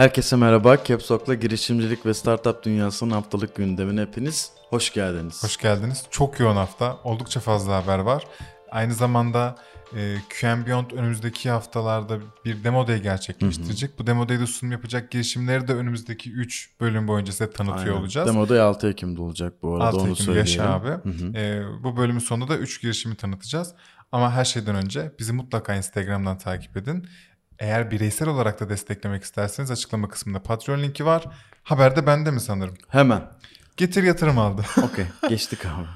Herkese merhaba. Capsok'la girişimcilik ve startup dünyasının haftalık gündemine hepiniz hoş geldiniz. Hoş geldiniz. Çok yoğun hafta. Oldukça fazla haber var. Aynı zamanda e, QM Beyond önümüzdeki haftalarda bir demo day gerçekleştirecek. Hı hı. Bu demo day'de sunum yapacak girişimleri de önümüzdeki 3 bölüm boyunca size tanıtıyor Aynen. olacağız. Demo day 6 Ekim'de olacak bu arada 6 onu Ekim Yaşa abi. Hı hı. E, bu bölümün sonunda da 3 girişimi tanıtacağız. Ama her şeyden önce bizi mutlaka Instagram'dan takip edin. Eğer bireysel olarak da desteklemek isterseniz açıklama kısmında Patreon linki var. Haberde bende mi sanırım? Hemen. Getir yatırım aldı. Okey geçtik abi.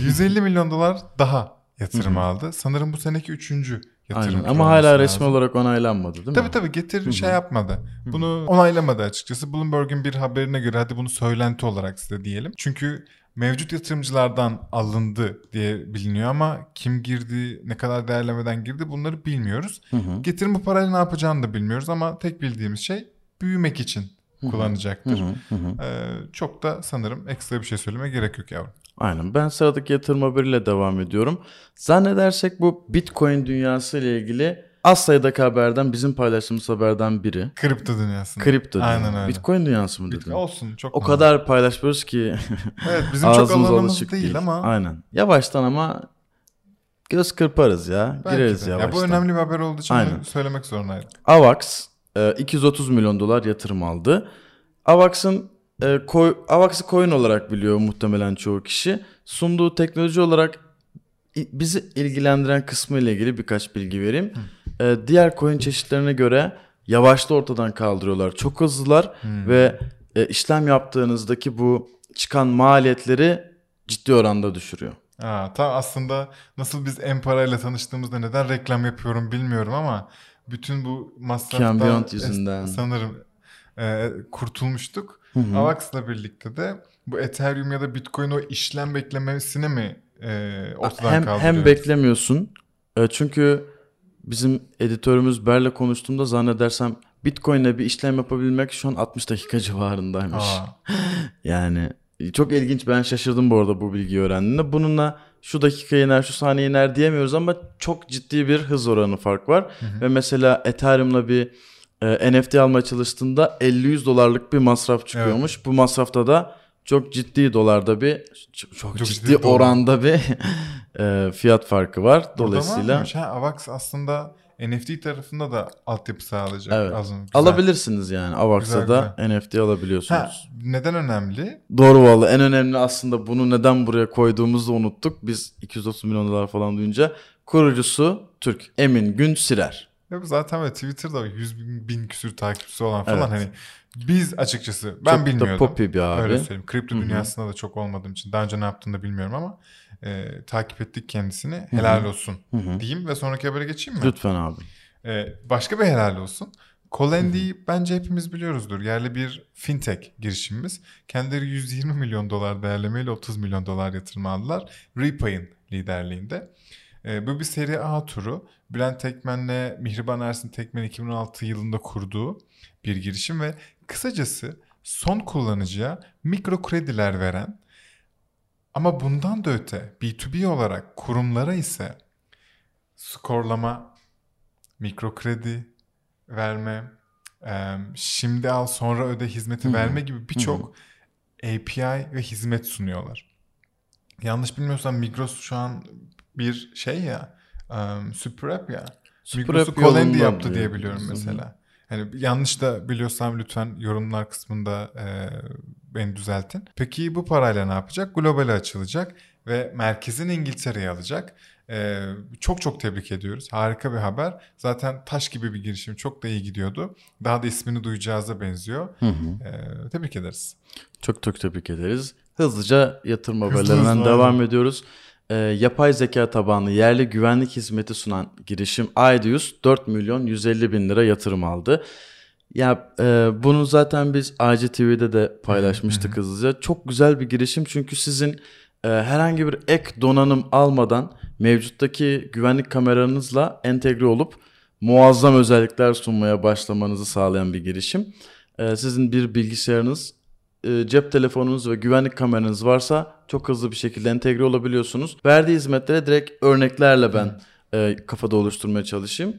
150 milyon dolar daha yatırım aldı. Sanırım bu seneki üçüncü yatırım. Aynen. Ama hala lazım. resmi olarak onaylanmadı değil mi? Tabii tabii getir şey yapmadı. Bunu onaylamadı açıkçası. Bloomberg'in bir haberine göre hadi bunu söylenti olarak size diyelim. Çünkü mevcut yatırımcılardan alındı diye biliniyor ama kim girdi, ne kadar değerlemeden girdi bunları bilmiyoruz. Hı hı. Getirin bu parayla ne yapacağını da bilmiyoruz ama tek bildiğimiz şey büyümek için kullanacaktır. Hı hı hı. Ee, çok da sanırım ekstra bir şey söyleme gerek yok yavrum. Aynen. Ben sıradaki yatırım haberiyle devam ediyorum. Zannedersek bu Bitcoin dünyası ile ilgili az sayıdaki haberden bizim paylaştığımız haberden biri. Kripto dünyası. Kripto dünyası. Aynen öyle. Bitcoin dünyası mı dedin? Olsun çok. O normal. kadar paylaşmıyoruz ki. evet bizim çok alanımız değil, değil ama. Aynen. Yavaştan ama göz kırparız ya. Belki Gireriz de. yavaştan. Ya bu önemli bir haber olduğu için Aynen. söylemek zorundaydım. Avax 230 e, milyon dolar yatırım aldı. Avax'ın e, koy, Avax'ı coin olarak biliyor muhtemelen çoğu kişi. Sunduğu teknoloji olarak bizi ilgilendiren kısmı ile ilgili birkaç bilgi vereyim. E, diğer coin çeşitlerine göre yavaşta ortadan kaldırıyorlar. Çok hızlılar hmm. ve e, işlem yaptığınızdaki bu çıkan maliyetleri ciddi oranda düşürüyor. Aa, tam aslında nasıl biz Empara ile tanıştığımızda neden reklam yapıyorum bilmiyorum ama bütün bu masraftan yüzünden. sanırım e, kurtulmuştuk. Hı Avax'la birlikte de bu Ethereum ya da Bitcoin o işlem beklemesini mi e, ortadan hem, Hem beklemiyorsun. E, çünkü bizim editörümüz Ber'le konuştuğumda zannedersem Bitcoin'le bir işlem yapabilmek şu an 60 dakika civarındaymış. yani çok ilginç ben şaşırdım bu arada bu bilgiyi öğrendiğimde. Bununla şu dakika iner şu saniye iner diyemiyoruz ama çok ciddi bir hız oranı fark var. Hı hı. Ve mesela Ethereum'la bir e, NFT almaya çalıştığında 50-100 dolarlık bir masraf çıkıyormuş. Evet. Bu masrafta da çok ciddi dolarda bir çok, çok ciddi, ciddi oranda bir e, fiyat farkı var. Dolayısıyla ha, Avax aslında NFT tarafında da altyapı sağlayacak. Evet. Az güzel. Alabilirsiniz yani. Avax'a da güzel. NFT alabiliyorsunuz. Ha, neden önemli? Doğru valla. En önemli aslında bunu neden buraya koyduğumuzu unuttuk. Biz 230 milyon dolar falan duyunca kurucusu Türk Emin Gün Zaten ve Twitter'da 100 bin, bin küsür takipçisi olan falan evet. hani biz açıkçası ben çok bilmiyordum. Çok popi bir abi. Öyle söyleyeyim. Kripto Hı-hı. dünyasında da çok olmadığım için daha önce ne yaptığını da bilmiyorum ama e, takip ettik kendisini. Helal Hı-hı. olsun Hı-hı. diyeyim ve sonraki habere geçeyim mi? Lütfen abi. E, başka bir helal olsun. Colendi'yi bence hepimiz biliyoruzdur. Yerli bir fintech girişimimiz. Kendileri 120 milyon dolar değerlemeyle 30 milyon dolar yatırım aldılar. Repay'in liderliğinde. E, bu bir seri A turu. Bülent Tekmen'le Mihriban Ersin Tekmen 2016 yılında kurduğu bir girişim ve kısacası son kullanıcıya mikro krediler veren ama bundan da öte B2B olarak kurumlara ise skorlama, mikro kredi verme, şimdi al sonra öde hizmeti Hı-hı. verme gibi birçok API ve hizmet sunuyorlar. Yanlış bilmiyorsam Migros şu an bir şey ya, um, super app ya. Migros'u Colendi yaptı diye biliyorum mesela. Yani yanlış da biliyorsam lütfen yorumlar kısmında e, beni düzeltin. Peki bu parayla ne yapacak? Globale açılacak ve merkezin İngiltere'ye alacak. Ee, çok çok tebrik ediyoruz. Harika bir haber. Zaten taş gibi bir girişim. Çok da iyi gidiyordu. Daha da ismini duyacağıza benziyor. Hı hı. Ee, tebrik ederiz. Çok çok tebrik ederiz. Hızlıca yatırım haberlerinden devam ediyoruz e, yapay zeka tabanlı yerli güvenlik hizmeti sunan girişim Aidius 4 milyon 150 bin lira yatırım aldı. Ya e, bunu zaten biz ACTV'de de paylaşmıştık hızlıca. Çok güzel bir girişim çünkü sizin e, herhangi bir ek donanım almadan mevcuttaki güvenlik kameranızla entegre olup muazzam özellikler sunmaya başlamanızı sağlayan bir girişim. E, sizin bir bilgisayarınız e, cep telefonunuz ve güvenlik kameranız varsa çok hızlı bir şekilde entegre olabiliyorsunuz. Verdiği hizmetlere direkt örneklerle ben e, kafada oluşturmaya çalışayım.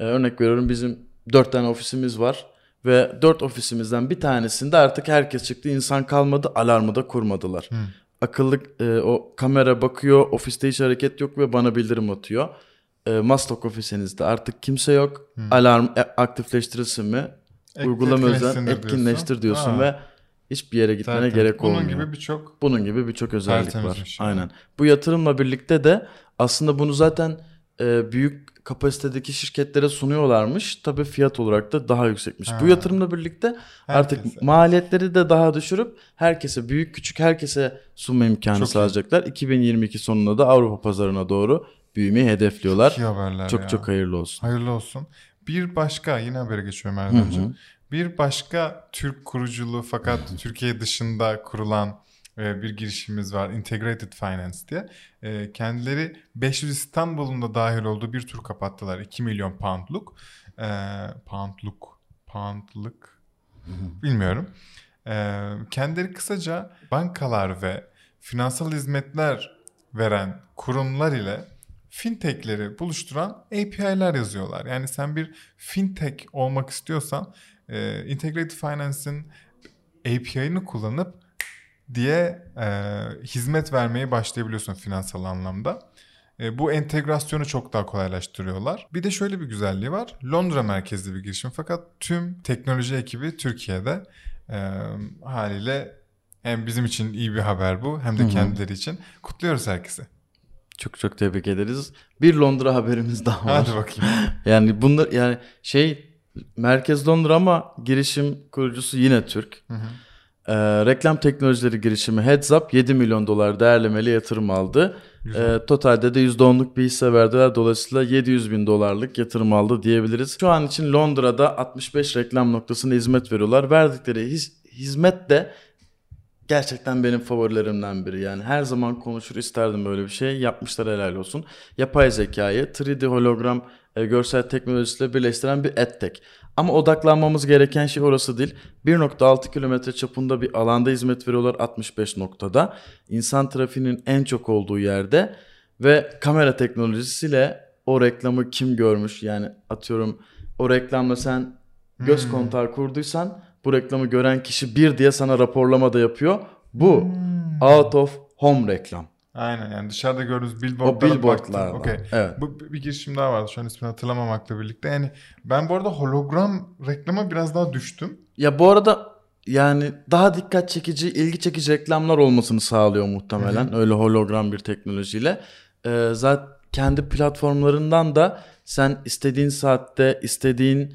E, örnek veriyorum bizim 4 tane ofisimiz var Ve dört ofisimizden bir tanesinde artık herkes çıktı. insan kalmadı. Alarmı da kurmadılar. Akıllı e, o kamera bakıyor. Ofiste hiç hareket yok ve bana bildirim atıyor. E, Mastok ofisinizde artık kimse yok. Alarm e, aktifleştirilsin mi? Ek- Uygulama özel etkinleştir diyorsun Ha. ve hiçbir yere gitmene Tertemiz. gerek Bunun olmuyor. gibi birçok Bunun gibi birçok özellik var. Yani. Aynen. Bu yatırımla birlikte de aslında bunu zaten e, büyük kapasitedeki şirketlere sunuyorlarmış. Tabii fiyat olarak da daha yüksekmiş. Ha. Bu yatırımla birlikte artık Herkese. maliyetleri de daha düşürüp herkese büyük küçük herkese sunma imkanı Çok iyi. sağlayacaklar. 2022 sonunda da Avrupa pazarına doğru büyümeyi hedefliyorlar. iyi haberler Çok ya. çok hayırlı olsun. Hayırlı olsun. Bir başka yine habere geçiyorum Erdemciğim. Bir başka Türk kuruculuğu fakat Türkiye dışında kurulan e, bir girişimimiz var. Integrated Finance diye. E, kendileri 500 İstanbul'un da dahil olduğu bir tur kapattılar. 2 milyon poundluk. E, poundluk. Poundluk. Bilmiyorum. Kendileri kısaca bankalar ve finansal hizmetler veren kurumlar ile fintechleri buluşturan API'ler yazıyorlar. Yani sen bir fintech olmak istiyorsan e, Integrated Finance'in API'ını kullanıp diye e, hizmet vermeye başlayabiliyorsun finansal anlamda. E, bu entegrasyonu çok daha kolaylaştırıyorlar. Bir de şöyle bir güzelliği var. Londra merkezli bir girişim fakat tüm teknoloji ekibi Türkiye'de E, haliyle hem bizim için iyi bir haber bu hem de kendileri için. Kutluyoruz herkese. Çok çok tebrik ederiz. Bir Londra haberimiz daha var. Hadi bakayım. Yani bunlar yani şey merkez Londra ama girişim kurucusu yine Türk. Ee, reklam teknolojileri girişimi Heads Up 7 milyon dolar değerlemeli yatırım aldı. Ee, totalde de %10'luk bir hisse verdiler. Dolayısıyla 700 bin dolarlık yatırım aldı diyebiliriz. Şu an için Londra'da 65 reklam noktasına hizmet veriyorlar. Verdikleri hiz- hizmet de gerçekten benim favorilerimden biri. Yani her zaman konuşur isterdim böyle bir şey. Yapmışlar helal olsun. Yapay zekayı 3D hologram e, görsel teknolojisiyle birleştiren bir edtech. Ama odaklanmamız gereken şey orası değil. 1.6 kilometre çapında bir alanda hizmet veriyorlar 65 noktada. İnsan trafiğinin en çok olduğu yerde ve kamera teknolojisiyle o reklamı kim görmüş? Yani atıyorum o reklamla sen göz kontağı kurduysan bu reklamı gören kişi bir diye sana raporlama da yapıyor. Bu out of home reklam. Aynen yani dışarıda gördüğünüz O billboardlara billboardlarla. baktım. Okey. Evet. Bu bir girişim daha vardı şu an ismini hatırlamamakla birlikte. Yani ben bu arada hologram reklama biraz daha düştüm. Ya bu arada yani daha dikkat çekici, ilgi çekici reklamlar olmasını sağlıyor muhtemelen. Öyle hologram bir teknolojiyle. Ee, zaten kendi platformlarından da sen istediğin saatte, istediğin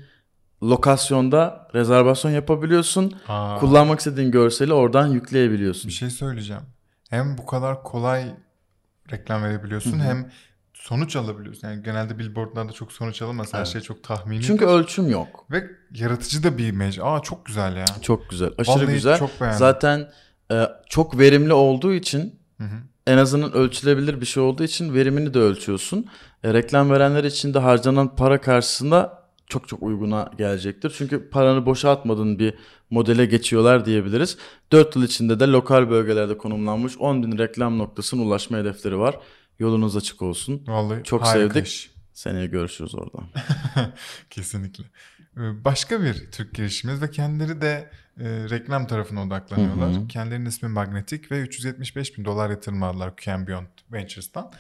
lokasyonda rezervasyon yapabiliyorsun. Aa. Kullanmak istediğin görseli oradan yükleyebiliyorsun. Bir şey söyleyeceğim. Hem bu kadar kolay reklam verebiliyorsun hem sonuç alabiliyorsun. Yani genelde billboardlarda çok sonuç alınmaz. Her Evet. şey çok tahmini. Çünkü ölçüm yok. Ve yaratıcı da bir imaj. Aa çok güzel ya. Çok güzel. Aşırı Vallahi güzel. çok beğendim. Zaten e, çok verimli olduğu için Hı hı. en azından ölçülebilir bir şey olduğu için verimini de ölçüyorsun. E, reklam verenler için de harcanan para karşısında çok çok uyguna gelecektir. Çünkü paranı boşa atmadığın bir modele geçiyorlar diyebiliriz. 4 yıl içinde de lokal bölgelerde konumlanmış 10 bin reklam noktasına ulaşma hedefleri var. Yolunuz açık olsun. Vallahi Çok harika sevdik. iş. Seneye görüşürüz orada. Kesinlikle. Ee, Başka bir Türk girişimimiz ve kendileri de e, reklam tarafına odaklanıyorlar. Hı hı. Kendilerinin ismi Magnetic ve 375 bin dolar yatırım aldılar QM Beyond Ventures'tan.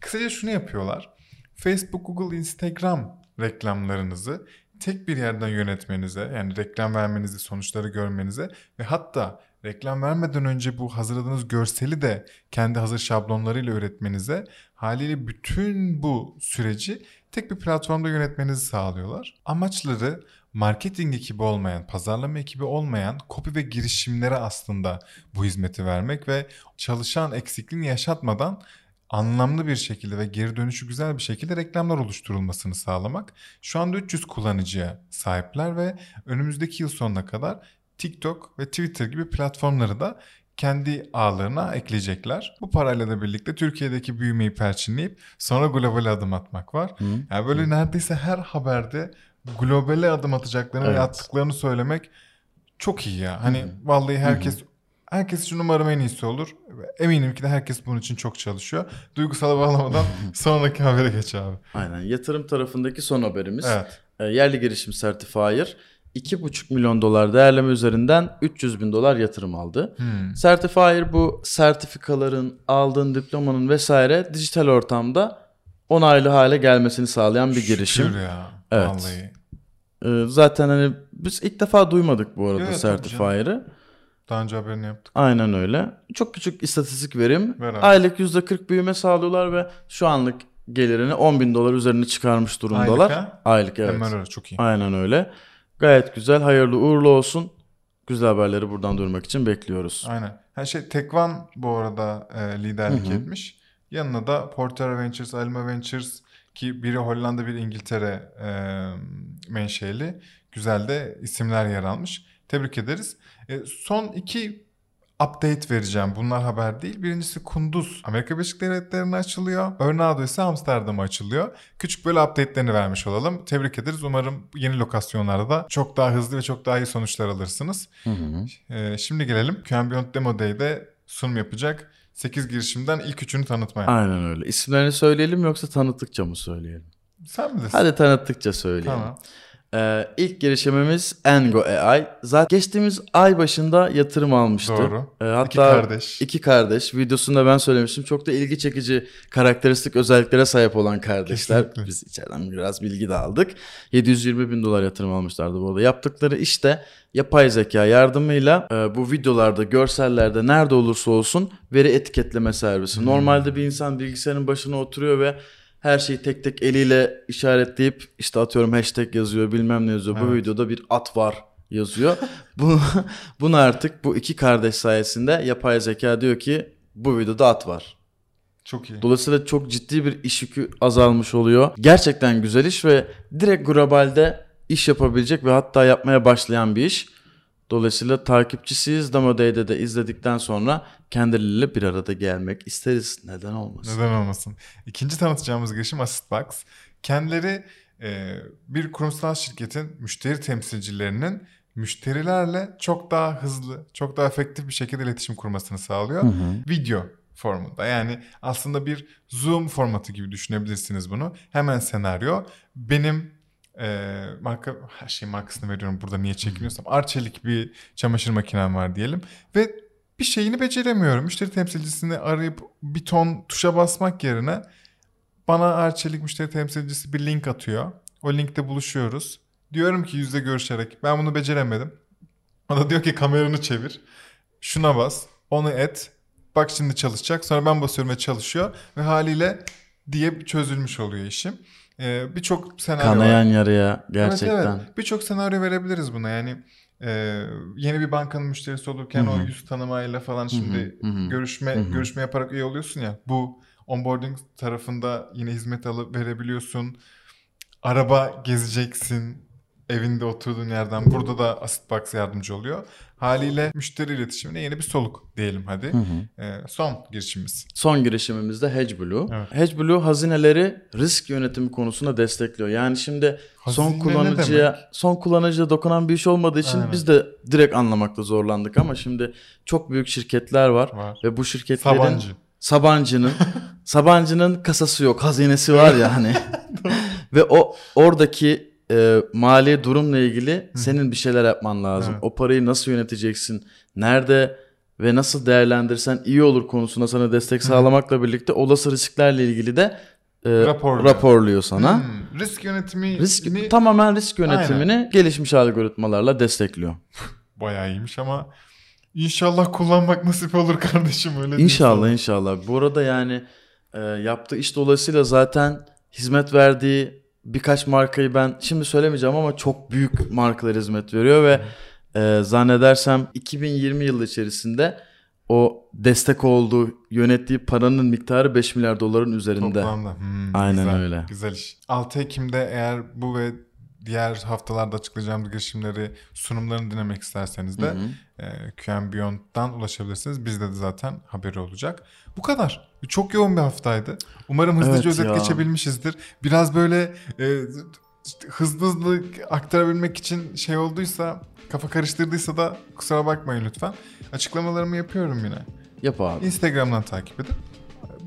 Kısaca şunu yapıyorlar. Facebook, Google, Instagram reklamlarınızı tek bir yerden yönetmenize yani reklam vermenizi, sonuçları görmenize ve hatta reklam vermeden önce bu hazırladığınız görseli de kendi hazır şablonlarıyla üretmenize haliyle bütün bu süreci tek bir platformda yönetmenizi sağlıyorlar. Amaçları marketing ekibi olmayan, pazarlama ekibi olmayan kopi ve girişimlere aslında bu hizmeti vermek ve çalışan eksikliğini yaşatmadan anlamlı bir şekilde ve geri dönüşü güzel bir şekilde reklamlar oluşturulmasını sağlamak. Şu anda 300 kullanıcıya sahipler ve önümüzdeki yıl sonuna kadar TikTok ve Twitter gibi platformları da kendi ağlarına ekleyecekler. Bu parayla da birlikte Türkiye'deki büyümeyi perçinleyip sonra globale adım atmak var. Hı. Yani böyle neredeyse her haberde globale adım atacaklarını ve Evet. attıklarını söylemek çok iyi ya. Hani vallahi herkes herkes için umarım en iyisi olur. Eminim ki de herkes bunun için çok çalışıyor. Duygusala bağlamadan sonraki habere geç abi. Aynen. Yatırım tarafındaki son haberimiz. Evet. E, yerli girişim Certifier 2,5 milyon dolar değerleme üzerinden 300 bin dolar yatırım aldı. Hmm. Certifier bu sertifikaların, aldığın diplomanın vesaire dijital ortamda onaylı hale gelmesini sağlayan bir girişim. Şükür ya. Evet. Vallahi. Ee, zaten hani biz ilk defa duymadık bu arada Evet, Certifier'ı. Daha önce haberini yaptık. Aynen öyle. Çok küçük istatistik verim. Ver abi. Aylık %40 büyüme sağlıyorlar ve şu anlık gelirini 10 bin dolar üzerine çıkarmış durumdalar. Aylık ha? Aylık evet. Hemen öyle çok iyi. Aynen öyle. Gayet güzel, hayırlı uğurlu olsun. Güzel haberleri buradan duyurmak için bekliyoruz. Aynen. Her şey Tekvan bu arada e, liderlik Hı hı. etmiş. Yanına da Portera Ventures, Alma Ventures ki biri Hollanda biri İngiltere e, menşeli. Güzel de isimler yer almış. Tebrik ederiz. E, son iki update vereceğim. Bunlar haber değil. Birincisi Kunduz Amerika Birleşik Devletleri'ne açılıyor. Örnado ise Amsterdam'a açılıyor. Küçük böyle update'lerini vermiş olalım. Tebrik ederiz. Umarım yeni lokasyonlarda da çok daha hızlı ve çok daha iyi sonuçlar alırsınız. Hı hı. Ee, şimdi gelelim Cambient Demo Day'de sunum yapacak 8 girişimden ilk üçünü tanıtmaya. Aynen öyle. İsimlerini söyleyelim yoksa tanıttıkça mı söyleyelim? Sen bilirsin. Hadi tanıttıkça söyleyelim. Tamam. Ee, ilk girişimimiz Engo AI. Zaten geçtiğimiz ay başında yatırım almıştı. Doğru. Ee, hatta İki kardeş. iki kardeş. Videosunda ben söylemiştim. Çok da ilgi çekici karakteristik özelliklere sahip olan kardeşler. Kesinlikle. Biz içeriden biraz bilgi de aldık. 720 bin dolar yatırım almışlardı bu arada. Yaptıkları işte yapay zeka yardımıyla e, bu videolarda, görsellerde nerede olursa olsun veri etiketleme servisi. Hmm. Normalde bir insan bilgisayarın başına oturuyor ve her şeyi tek tek eliyle işaretleyip işte atıyorum hashtag yazıyor bilmem ne yazıyor. Bu Evet. videoda bir at var yazıyor. bunu, bunu artık bu iki kardeş sayesinde yapay zeka diyor ki bu videoda at var. Çok iyi. Dolayısıyla çok ciddi bir iş yükü azalmış oluyor. Gerçekten güzel iş ve direkt globalde iş yapabilecek ve hatta yapmaya başlayan bir iş. Dolayısıyla takipçisiyiz. Demo Day'de de izledikten sonra kendileriyle bir arada gelmek isteriz. Neden olmasın? Neden olmasın? İkinci tanıtacağımız girişim AssistBox. Kendileri e, bir kurumsal şirketin müşteri temsilcilerinin müşterilerle çok daha hızlı, çok daha efektif bir şekilde iletişim kurmasını sağlıyor. Hı hı. Video formunda. Yani aslında bir Zoom formatı gibi düşünebilirsiniz bunu. Hemen senaryo. Benim e, marka her şey markasını veriyorum burada niye çekiniyorsam. Arçelik bir çamaşır makinem var diyelim ve bir şeyini beceremiyorum. Müşteri temsilcisini arayıp bir ton tuşa basmak yerine bana Arçelik müşteri temsilcisi bir link atıyor. O linkte buluşuyoruz. Diyorum ki yüzde görüşerek ben bunu beceremedim. O da diyor ki kameranı çevir. Şuna bas. Onu et. Bak şimdi çalışacak. Sonra ben basıyorum ve çalışıyor. Ve haliyle diye çözülmüş oluyor işim. Ee, Birçok senaryo var. Kanayan yaraya gerçekten. Evet, evet. Birçok senaryo verebiliriz buna. Yani e, yeni bir bankanın müşterisi olurken Hı hı. o yüz tanımayla falan şimdi hı hı. görüşme Hı hı. görüşme yaparak üye oluyorsun ya. Bu onboarding tarafında yine hizmet alıp verebiliyorsun. Araba gezeceksin. Evinde oturduğun yerden burada da AssistBox yardımcı oluyor. Haliyle müşteri iletişimine yeni bir soluk diyelim hadi. Hı hı. E, son girişimimiz. Son girişimimiz de HedgeBlue. Evet. HedgeBlue hazineleri risk yönetimi konusunda destekliyor. Yani şimdi son Hazine ne kullanıcıya son kullanıcıya dokunan bir iş olmadığı için Aynen. biz de direkt anlamakta zorlandık ama şimdi çok büyük şirketler var Var. ve bu şirketlerin Sabancı. Sabancı'nın Sabancı'nın kasası yok, hazinesi var ya hani. Ve o oradaki e, mali durumla ilgili senin bir şeyler yapman lazım. Evet. O parayı nasıl yöneteceksin? Nerede ve nasıl değerlendirsen iyi olur konusunda sana destek sağlamakla birlikte olası risklerle ilgili de e, Raporluyor. raporluyor sana. Hmm, risk yönetimi Risk tamamen risk yönetimini gelişmiş algoritmalarla destekliyor. bayağı iyiymiş ama inşallah kullanmak nasip olur kardeşim öyle İnşallah inşallah. Bu arada yani e, yaptığı iş dolayısıyla zaten hizmet verdiği birkaç markayı ben şimdi söylemeyeceğim ama çok büyük markalar hizmet veriyor ve e, zannedersem 2020 yılı içerisinde o destek olduğu yönettiği paranın miktarı 5 milyar doların üzerinde. Toplamda. Hmm, Aynen güzel, öyle. Güzel iş. 6 Ekim'de eğer bu ve diğer haftalarda açıklayacağımız girişimleri sunumlarını dinlemek isterseniz de Hı hı. e, QM Beyond'dan ulaşabilirsiniz. Bizde de zaten haberi olacak. Bu kadar. Çok yoğun bir haftaydı. Umarım hızlıca Evet özet ya. geçebilmişizdir. Biraz böyle e, işte hızlı hızlı aktarabilmek için şey olduysa, kafa karıştırdıysa da kusura bakmayın lütfen. Açıklamalarımı yapıyorum yine. Yap abi. Instagram'dan takip edin.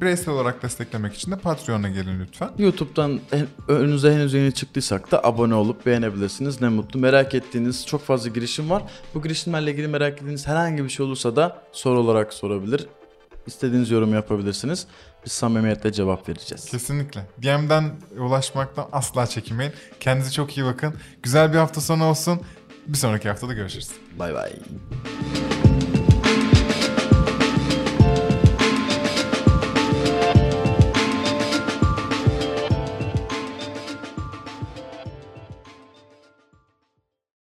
Bireysel olarak desteklemek için de Patreon'a gelin lütfen. YouTube'dan önünüze henüz yeni çıktıysak da abone olup beğenebilirsiniz. Ne mutlu. Merak ettiğiniz çok fazla girişim var. Bu girişimlerle ilgili merak ettiğiniz herhangi bir şey olursa da soru olarak sorabilir. İstediğiniz yorum yapabilirsiniz. Biz samimiyetle cevap vereceğiz. Kesinlikle. DM'den ulaşmaktan asla çekinmeyin. Kendinize çok iyi bakın. Güzel bir hafta sonu olsun. Bir sonraki haftada görüşürüz. Bay bay.